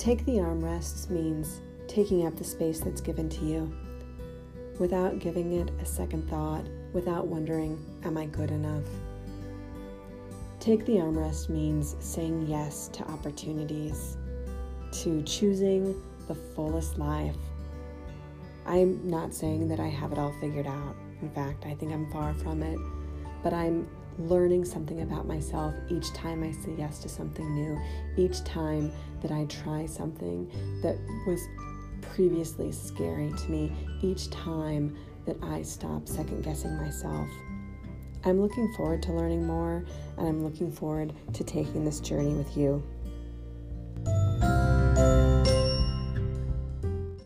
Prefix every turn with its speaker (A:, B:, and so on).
A: Take the armrests means taking up the space that's given to you without giving it a second thought, without wondering, am I good enough? Take the armrest means saying yes to opportunities, to choosing the fullest life. I'm not saying that I have it all figured out. In fact, I think I'm far from it. But I'm learning something about myself each time I say yes to something new, each time that I try something that was previously scary to me, each time that I stop second guessing myself. I'm looking forward to learning more, and I'm looking forward to taking this journey with you.